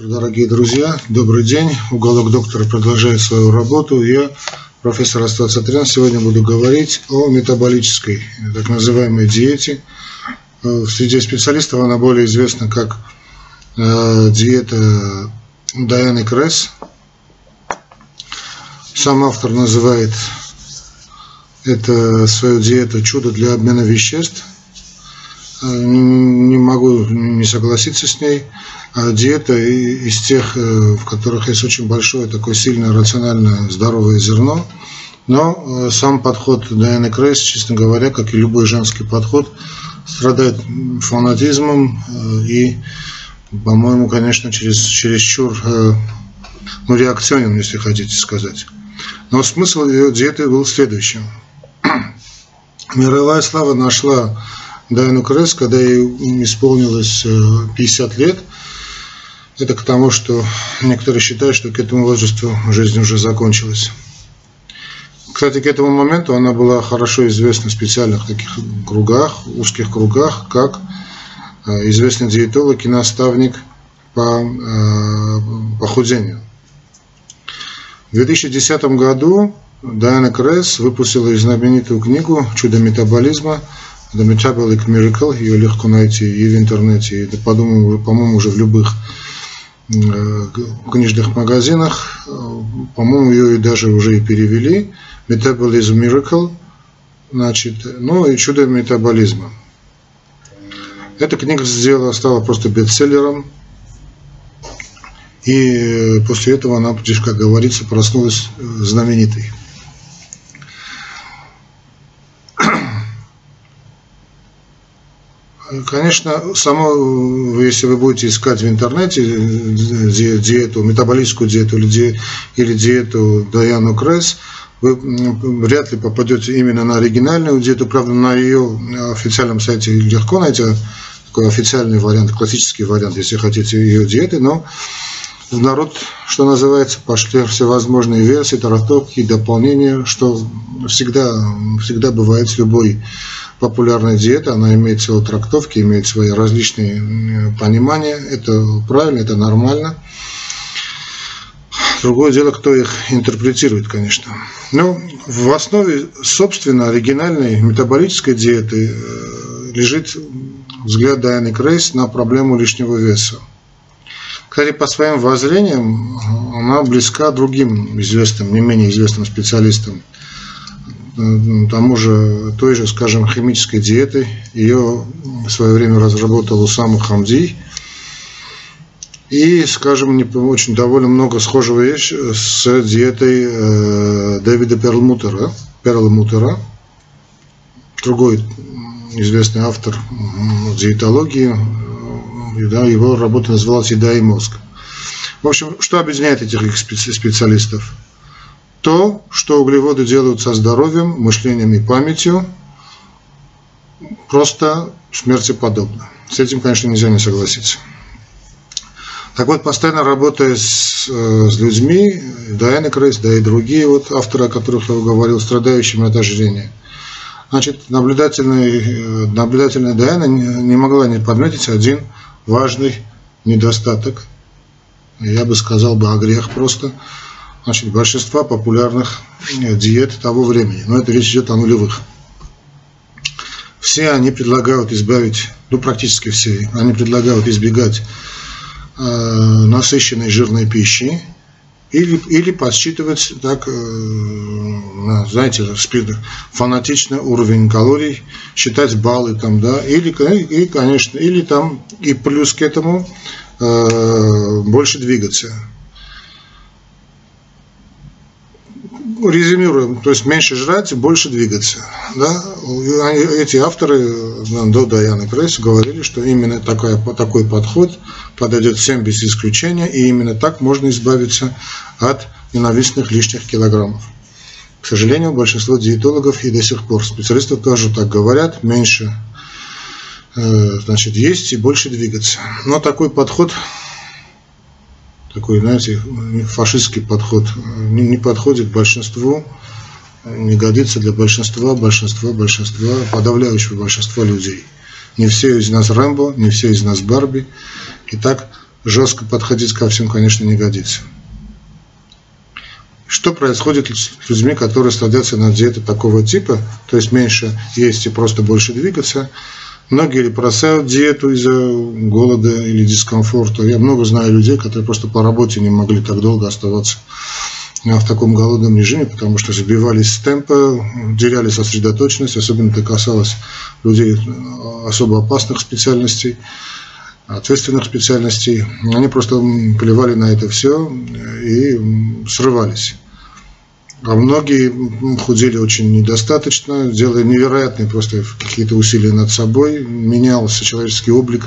Дорогие друзья, добрый день. Уголок доктора продолжает свою работу. Я, профессор Астат Сатрян, сегодня буду говорить о метаболической, так называемой диете. Э, среди специалистов она более известна как э, диета Дайаны Кресс. Сам автор называет это свою диету чудо для обмена веществ. Э, не могу не согласиться с ней. А диета из тех, э, в которых есть очень большое такое сильное рациональное здоровое зерно. Но э, сам подход Дайаны Крейс, честно говоря, как и любой женский подход, страдает фанатизмом и, по-моему, конечно, через, чересчур ну, реакционен, если хотите сказать. Но смысл ее диеты был следующим. Мировая слава нашла Дайну Кресс, когда ей исполнилось 50 лет. Это к тому, что некоторые считают, что к этому возрасту жизнь уже закончилась. Кстати, к этому моменту она была хорошо известна в специальных таких кругах, узких кругах, как э, известный диетолог и наставник по э, похудению. В 2010 году Дайана Кресс выпустила знаменитую книгу «Чудо метаболизма», The Metabolic Miracle, ее легко найти и в интернете, и, по-моему, уже в любых э, книжных магазинах. По-моему, ее и даже уже и перевели. Metabolism Miracle, значит, ну и чудо метаболизма. Эта книга сделала, стала просто бестселлером. И после этого она, как говорится, проснулась э, знаменитой. Конечно, само, если вы будете искать в интернете диету, метаболическую диету или, ди, или диету Даяну Кресс, вы вряд ли попадете именно на оригинальную диету. Правда, на ее официальном сайте легко найти такой официальный вариант, классический вариант, если хотите ее диеты, но в народ, что называется, пошли всевозможные версии, таратовки и дополнения, что всегда, всегда бывает с любой популярная диета, она имеет свои трактовки, имеет свои различные понимания. Это правильно, это нормально. Другое дело, кто их интерпретирует, конечно. Но в основе, собственно, оригинальной метаболической диеты э, лежит взгляд Дайаны Крейс на проблему лишнего веса. Кстати, по своим воззрениям она близка другим известным, не менее известным специалистам тому же, той же, скажем, химической диеты. Ее в свое время разработал Усама Хамди. И, скажем, не очень довольно много схожего есть с диетой э, Дэвида Перлмутера, Перлмутера, другой известный автор диетологии, да, его работа называлась «Еда и мозг». В общем, что объединяет этих специалистов? То, что углеводы делают со здоровьем, мышлением и памятью, просто смерти подобно. С этим, конечно, нельзя не согласиться. Так вот, постоянно работая с, э, с людьми, Дайана Крейс, да и другие вот авторы, о которых я говорил, страдающими от ожирения, значит, наблюдательная, э, наблюдательная Дайана не могла не подметить один важный недостаток, я бы сказал бы, а грех просто – значит, большинства популярных диет того времени. Но это речь идет о нулевых. Все они предлагают избавить, ну практически все, они предлагают избегать э, насыщенной жирной пищи или, или подсчитывать так, э, знаете, фанатичный уровень калорий, считать баллы там, да, или, и, конечно, или там, и плюс к этому э, больше двигаться. Резюмируем, то есть меньше жрать, больше двигаться. Да? Эти авторы до Даяны Крейс говорили, что именно такой, такой подход подойдет всем без исключения, и именно так можно избавиться от ненавистных лишних килограммов. К сожалению, большинство диетологов и до сих пор специалистов тоже так говорят, меньше э, значит, есть и больше двигаться. Но такой подход такой, знаете, фашистский подход не, не подходит большинству, не годится для большинства, большинства, большинства, подавляющего большинства людей. Не все из нас Рэмбо, не все из нас Барби. И так жестко подходить ко всем, конечно, не годится. Что происходит с людьми, которые садятся на диету такого типа, то есть меньше есть и просто больше двигаться? Многие или бросают диету из-за голода или дискомфорта. Я много знаю людей, которые просто по работе не могли так долго оставаться в таком голодном режиме, потому что сбивались с темпа, теряли сосредоточенность, особенно это касалось людей особо опасных специальностей, ответственных специальностей. Они просто плевали на это все и срывались. А многие худели очень недостаточно, делая невероятные просто какие-то усилия над собой, менялся человеческий облик,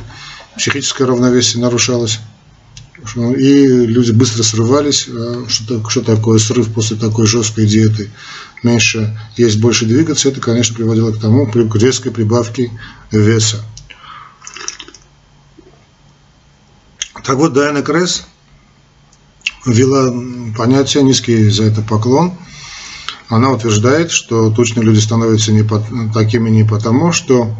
психическое равновесие нарушалось. И люди быстро срывались. А что, что такое срыв после такой жесткой диеты? Меньше есть, больше двигаться. Это, конечно, приводило к тому, к резкой прибавке веса. Так вот, Дайана Кресс ввела понятие «низкий за это поклон». Она утверждает, что точно люди становятся не по, такими не потому, что,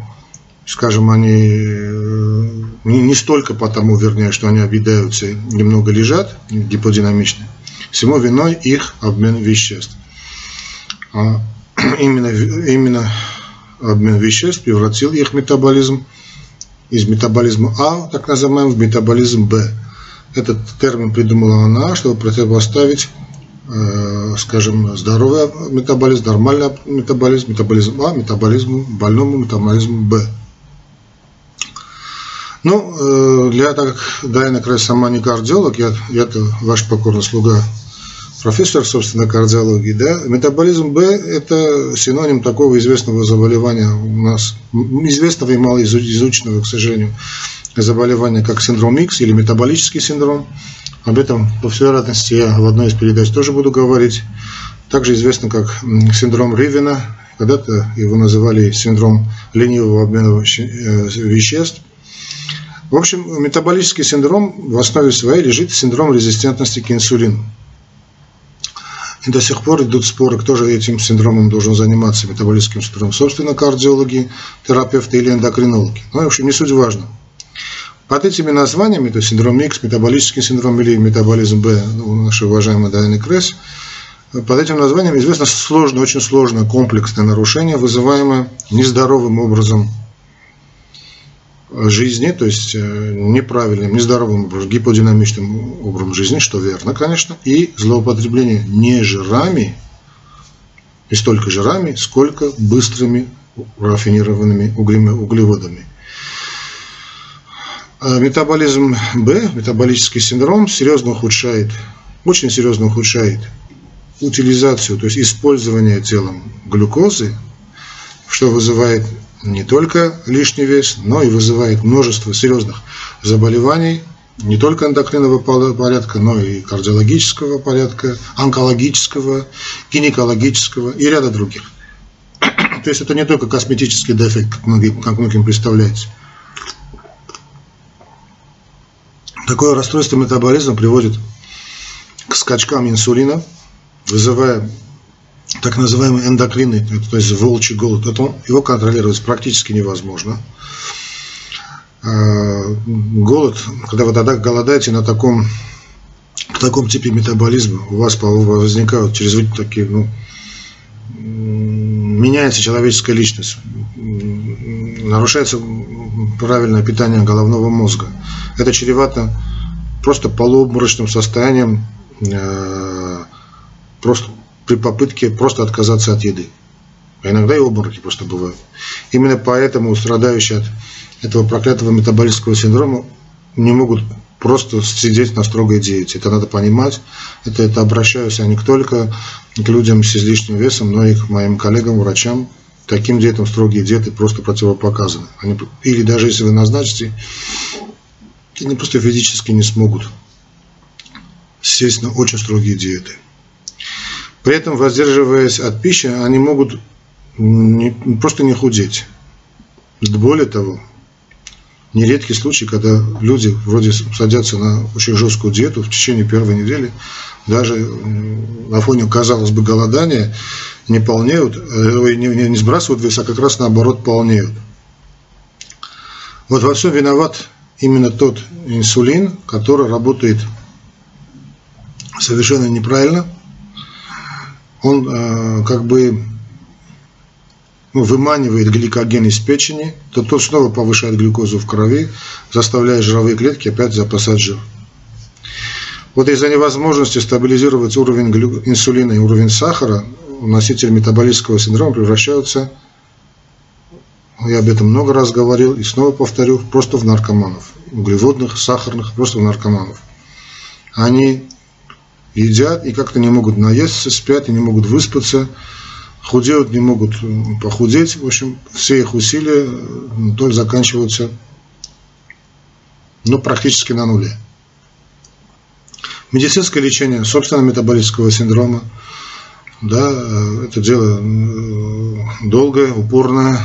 скажем, они э, не, не столько потому, вернее, что они объедаются немного лежат, гиподинамичны, всему виной их обмен веществ. А именно, именно обмен веществ превратил их метаболизм из метаболизма А, так называемый, в метаболизм Б. Этот термин придумала она, чтобы противопоставить, э, скажем, здоровый метаболизм, нормальный метаболизм, метаболизм А, метаболизму, больному метаболизму Б. Ну, э, для так как Дайна Край сама не кардиолог, я, я-то ваш покорный слуга профессор, собственно, кардиологии, да, метаболизм Б – это синоним такого известного заболевания у нас, известного и мало изученного, к сожалению, заболевания, как синдром X или метаболический синдром. Об этом, по всей вероятности, я в одной из передач тоже буду говорить. Также известно как синдром Ривена, когда-то его называли синдром ленивого обмена э, веществ. В общем, метаболический синдром в основе своей лежит синдром резистентности к инсулину. И до сих пор идут споры, кто же этим синдромом должен заниматься, метаболическим синдромом. Собственно, кардиологи, терапевты или эндокринологи. Ну, в общем, не суть важно. Под этими названиями, то есть синдром X, метаболический синдром или метаболизм Б, ну, наши уважаемые Дайны Кресс, под этим названием известно сложное, очень сложное комплексное нарушение, вызываемое нездоровым образом жизни, то есть э, неправильным, нездоровым образом, гиподинамичным образом жизни, что верно, конечно, и злоупотребление не жирами, не столько жирами, сколько быстрыми рафинированными углеводами. А метаболизм Б, метаболический синдром, серьезно ухудшает, очень серьезно ухудшает утилизацию, то есть использование телом глюкозы, что вызывает не только лишний вес, но и вызывает множество серьезных заболеваний, не только эндокринного порядка, но и кардиологического порядка, онкологического, гинекологического и ряда других. То есть это не только косметический дефект, как многим, как многим представляется. Такое расстройство метаболизма приводит к скачкам инсулина, вызывая так называемый эндокринный, то есть волчий голод, это, его контролировать практически невозможно. А, голод, когда вы тогда голодаете на таком, в таком типе метаболизма, у вас возникают чрезвычайно такие, ну, меняется человеческая личность, нарушается правильное питание головного мозга. Это чревато просто полуобморочным состоянием, э, просто при попытке просто отказаться от еды. А иногда и обмороки просто бывают. Именно поэтому страдающие от этого проклятого метаболического синдрома не могут просто сидеть на строгой диете. Это надо понимать. Это, это обращаюсь я не только к людям с излишним весом, но и к моим коллегам, врачам. Таким диетам строгие диеты просто противопоказаны. Они, или даже если вы назначите, они просто физически не смогут сесть на очень строгие диеты. При этом, воздерживаясь от пищи, они могут не, просто не худеть. Более того, нередкий случай, когда люди вроде садятся на очень жесткую диету в течение первой недели, даже на фоне, казалось бы, голодания, не полнеют, э, не, не, сбрасывают вес, а как раз наоборот полнеют. Вот во всем виноват именно тот инсулин, который работает совершенно неправильно. Он э, как бы ну, выманивает гликоген из печени, то тот снова повышает глюкозу в крови, заставляя жировые клетки опять запасать жир. Вот из-за невозможности стабилизировать уровень инсулина и уровень сахара, носители метаболического синдрома превращаются, я об этом много раз говорил и снова повторю, просто в наркоманов. Углеводных, сахарных, просто в наркоманов. Они едят и как-то не могут наесться, спят и не могут выспаться, худеют, не могут похудеть. В общем, все их усилия только заканчиваются ну, практически на нуле. Медицинское лечение собственного метаболического синдрома, да, это дело долгое, упорное,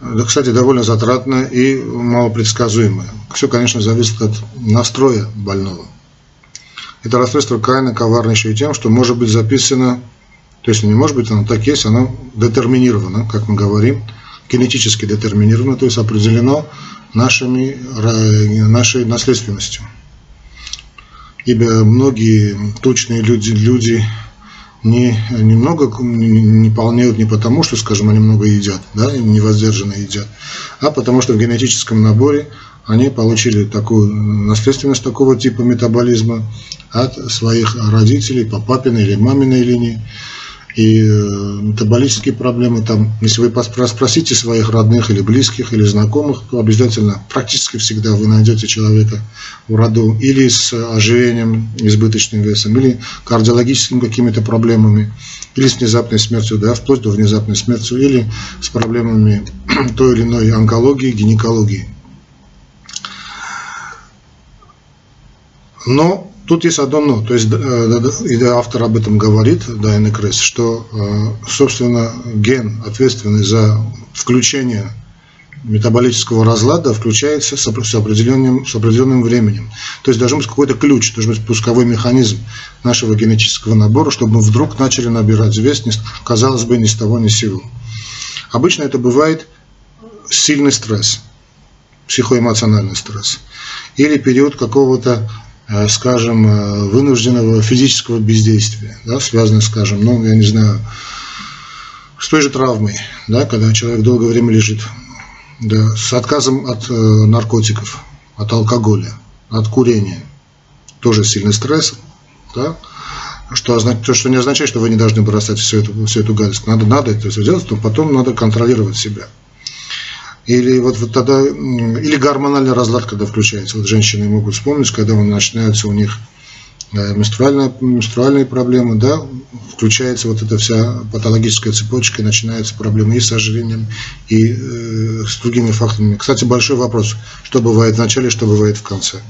да, кстати, довольно затратное и малопредсказуемое. Все, конечно, зависит от настроя больного. Это расстройство крайне коварно еще и тем, что может быть записано, то есть не может быть, оно так есть, оно детерминировано, как мы говорим, генетически детерминировано, то есть определено нашими, нашей наследственностью. Ибо многие точные люди, люди не, немного не полнеют не потому, что, скажем, они много едят, да, невоздержанно едят, а потому что в генетическом наборе они получили такую наследственность такого типа метаболизма от своих родителей по папиной или маминой линии. И э, метаболические проблемы там, если вы спросите своих родных или близких или знакомых, то обязательно, практически всегда вы найдете человека в роду или с ожирением, избыточным весом, или кардиологическими какими-то проблемами, или с внезапной смертью, да, вплоть до внезапной смерти, или с проблемами той или иной онкологии, гинекологии. Но тут есть одно но. То есть э, и автор об этом говорит, Дайна Кресс, что, э, собственно, ген, ответственный за включение метаболического разлада включается с определенным, с определенным временем. То есть должен быть какой-то ключ, должен быть пусковой механизм нашего генетического набора, чтобы мы вдруг начали набирать вес, казалось бы, ни с того ни с сего. Обычно это бывает сильный стресс, психоэмоциональный стресс, или период какого-то скажем, э, вынужденного физического бездействия, да, связанного, скажем, ну, я не знаю, с той же травмой, да, когда человек долгое время лежит, да, с отказом от э, наркотиков, от алкоголя, от курения, тоже сильный стресс, да, что, то, что не означает, что вы не должны бросать всю эту, всю эту гадость. Надо, надо это все делать, но потом надо контролировать себя. Или вот, вот тогда, или гормональный разлад, когда включается. Вот женщины могут вспомнить, когда он начинается у них э, менструальные, менструальные проблемы, да, включается вот эта вся патологическая цепочка, и начинаются проблемы и с ожирением, и э, с другими факторами. Кстати, большой вопрос, что бывает в начале, что бывает в конце.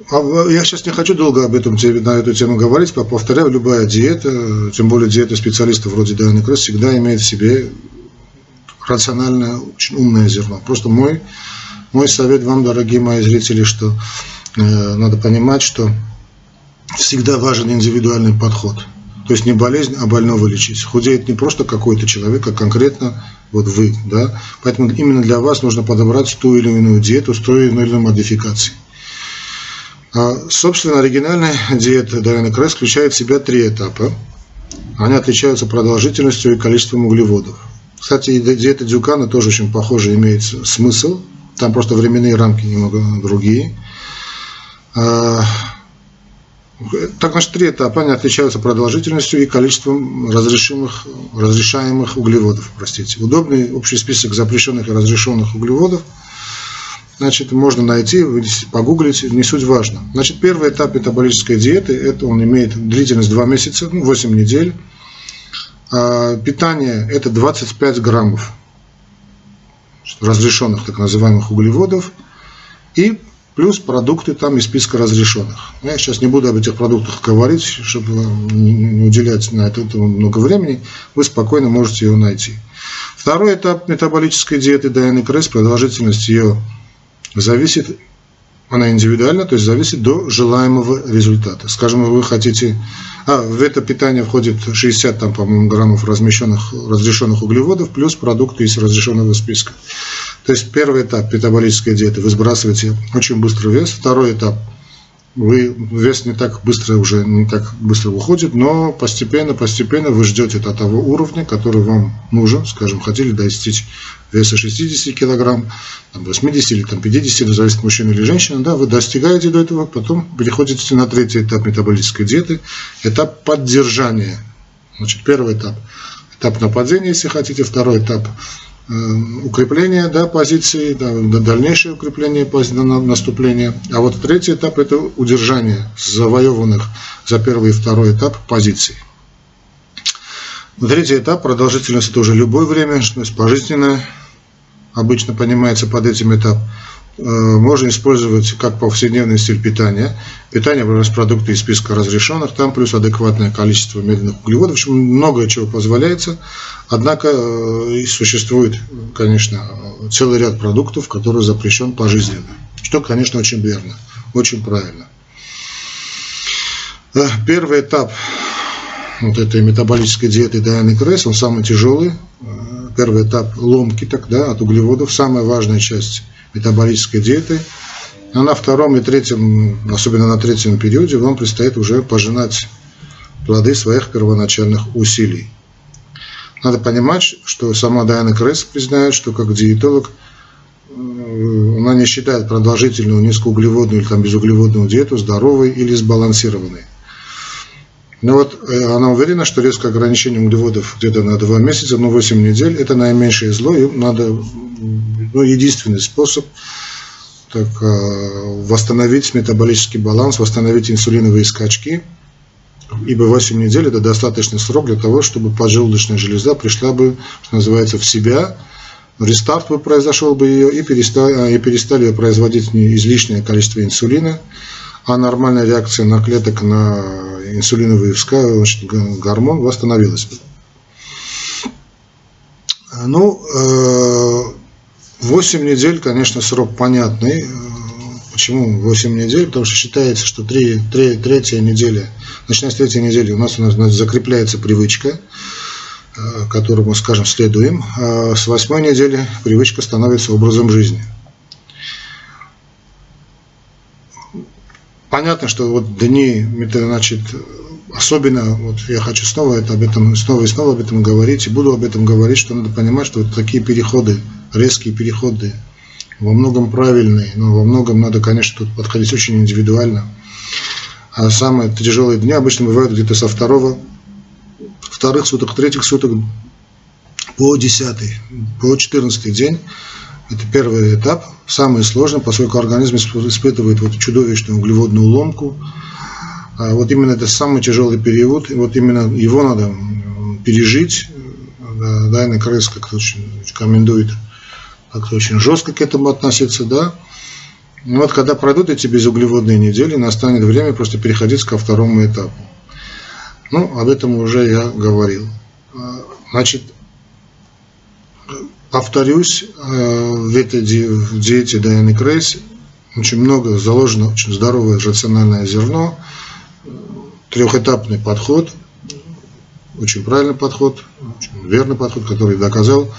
Э, а, я сейчас не хочу долго об этом на эту тему говорить, повторяю, любая диета, тем более диета специалистов вроде Дайаны Кросс, всегда имеет в себе рациональное, очень умное зерно. Просто мой, мой совет вам, дорогие мои зрители, что э, надо понимать, что всегда важен индивидуальный подход. То есть не болезнь, а больного лечить. Худеет не просто какой-то человек, а конкретно вот вы. Да? Поэтому именно для вас нужно подобрать ту или иную диету с той или иной модификацией. А, собственно, оригинальная диета Дайана Кресс включает в себя три этапа. Они отличаются продолжительностью и количеством углеводов. Кстати, диета Дюкана тоже очень похоже имеет смысл. Там просто временные рамки немного другие. А, так, значит, три этапа, они отличаются продолжительностью и количеством разрешимых, разрешаемых углеводов. Простите. Удобный общий список запрещенных и разрешенных углеводов – значит, можно найти, погуглить, не суть важно. Значит, первый этап метаболической диеты, это он имеет длительность 2 месяца, 8 ну, недель. А питание это 25 граммов разрешенных так называемых углеводов и плюс продукты там из списка разрешенных. Я сейчас не буду об этих продуктах говорить, чтобы не уделять на это много времени, вы спокойно можете ее найти. Второй этап метаболической диеты Дайаны Кресс, продолжительность ее зависит она индивидуальна, то есть зависит до желаемого результата. Скажем, вы хотите... А, в это питание входит 60, там, по-моему, граммов размещенных, разрешенных углеводов, плюс продукты из разрешенного списка. То есть первый этап метаболической диеты, вы сбрасываете очень быстро вес. Второй этап – вы, вес не так быстро уже не так быстро уходит, но постепенно, постепенно вы ждете до того уровня, который вам нужен. Скажем, хотели достичь веса 60 килограмм, 80 или там, 50, зависит мужчина или женщина, да, вы достигаете до этого, потом переходите на третий этап метаболической диеты, этап поддержания. Значит, первый этап – этап нападения, если хотите, второй этап – укрепление да, позиции, да, дальнейшее укрепление наступления. А вот третий этап – это удержание завоеванных за первый и второй этап позиций. Третий этап, продолжительность – это уже любое время, то есть пожизненное, обычно понимается под этим этап – Э, можно использовать как повседневный стиль питания. Питание, например, продукты из списка разрешенных, там плюс адекватное количество медленных углеводов. В общем, многое чего позволяется. Однако э, существует, конечно, целый ряд продуктов, которые запрещен пожизненно. Что, конечно, очень верно, очень правильно. Э, первый этап вот этой метаболической диеты Diana Кресс, он самый тяжелый. Первый этап ломки так, да, от углеводов, самая важная часть – метаболической диеты. А на втором и третьем, особенно на третьем периоде, вам предстоит уже пожинать плоды своих первоначальных усилий. Надо понимать, что сама Дайана Кресс признает, что как диетолог э, она не считает продолжительную низкоуглеводную или там безуглеводную диету здоровой или сбалансированной. Но вот э, она уверена, что резкое ограничение углеводов где-то на 2 месяца, ну 8 недель, это наименьшее зло, и надо ну, единственный способ так, э, восстановить метаболический баланс, восстановить инсулиновые скачки, ибо 8 недель это достаточный срок для того, чтобы поджелудочная железа пришла бы, что называется, в себя, рестарт бы произошел бы ее и перестали, и перестали производить излишнее количество инсулина, а нормальная реакция на клеток на инсулиновый значит, гормон восстановилась бы. Ну, э, 8 недель, конечно, срок понятный. Почему 8 недель? Потому что считается, что 3, 3, третья неделя, начиная с третьей недели у нас, у нас закрепляется привычка, э, которую мы, скажем, следуем. А с восьмой недели привычка становится образом жизни. Понятно, что вот дни, значит, особенно, вот я хочу снова это об этом, снова и снова об этом говорить, и буду об этом говорить, что надо понимать, что вот такие переходы резкие переходы, во многом правильные, но во многом надо, конечно, тут подходить очень индивидуально. А самые тяжелые дни обычно бывают где-то со второго, вторых суток, третьих суток по десятый, по четырнадцатый день. Это первый этап, самый сложный, поскольку организм испытывает вот чудовищную углеводную ломку. А вот именно это самый тяжелый период, и вот именно его надо пережить. Дайна Крыс как-то очень рекомендует как-то очень жестко к этому относиться, да. И вот когда пройдут эти безуглеводные недели, настанет время просто переходить ко второму этапу. Ну, об этом уже я говорил. А, значит, повторюсь, э, в этой диете Дайаны Крейс очень много заложено очень здоровое рациональное зерно, трехэтапный подход, очень правильный подход, очень верный подход, который доказал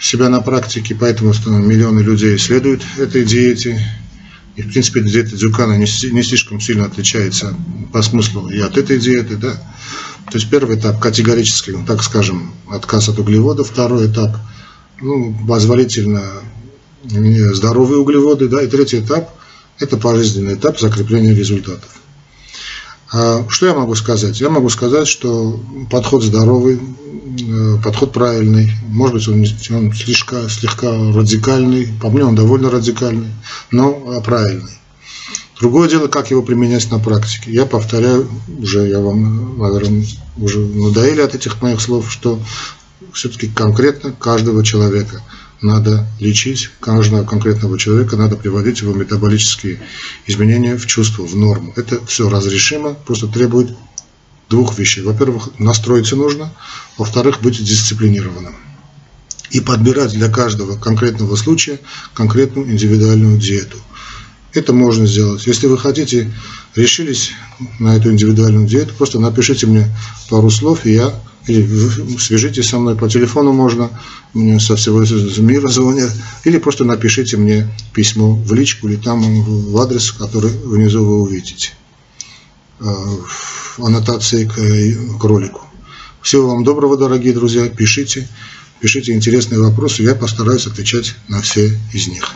себя на практике, поэтому миллионы людей следуют этой диете. И, в принципе, диета Дзюкана не, не слишком сильно отличается по смыслу и от этой диеты. Да? То есть первый этап категорический, ну, так скажем, отказ от углеводов. Второй этап ну, позволительно здоровые углеводы. Да? И третий этап – это пожизненный этап закрепления результатов. А что я могу сказать? Я могу сказать, что подход здоровый, Э, подход правильный. Может быть, он, он слегка, слегка радикальный, по мне он довольно радикальный, но правильный. Другое дело, как его применять на практике. Я повторяю, уже я вам, наверное, уже надоели от этих моих слов, что все-таки конкретно каждого человека надо лечить, каждого конкретного человека надо приводить его метаболические изменения в чувство, в норму. Это все разрешимо, просто требует двух вещей. Во-первых, настроиться нужно, во-вторых, быть дисциплинированным. И подбирать для каждого конкретного случая конкретную индивидуальную диету. Это можно сделать. Если вы хотите, решились на эту индивидуальную диету, просто напишите мне пару слов, и я или свяжитесь со мной по телефону можно, мне со всего мира звонят, или просто напишите мне письмо в личку или там в адрес, который внизу вы увидите, э, в аннотации к, к ролику. Всего вам доброго, дорогие друзья, пишите, пишите интересные вопросы, я постараюсь отвечать на все из них.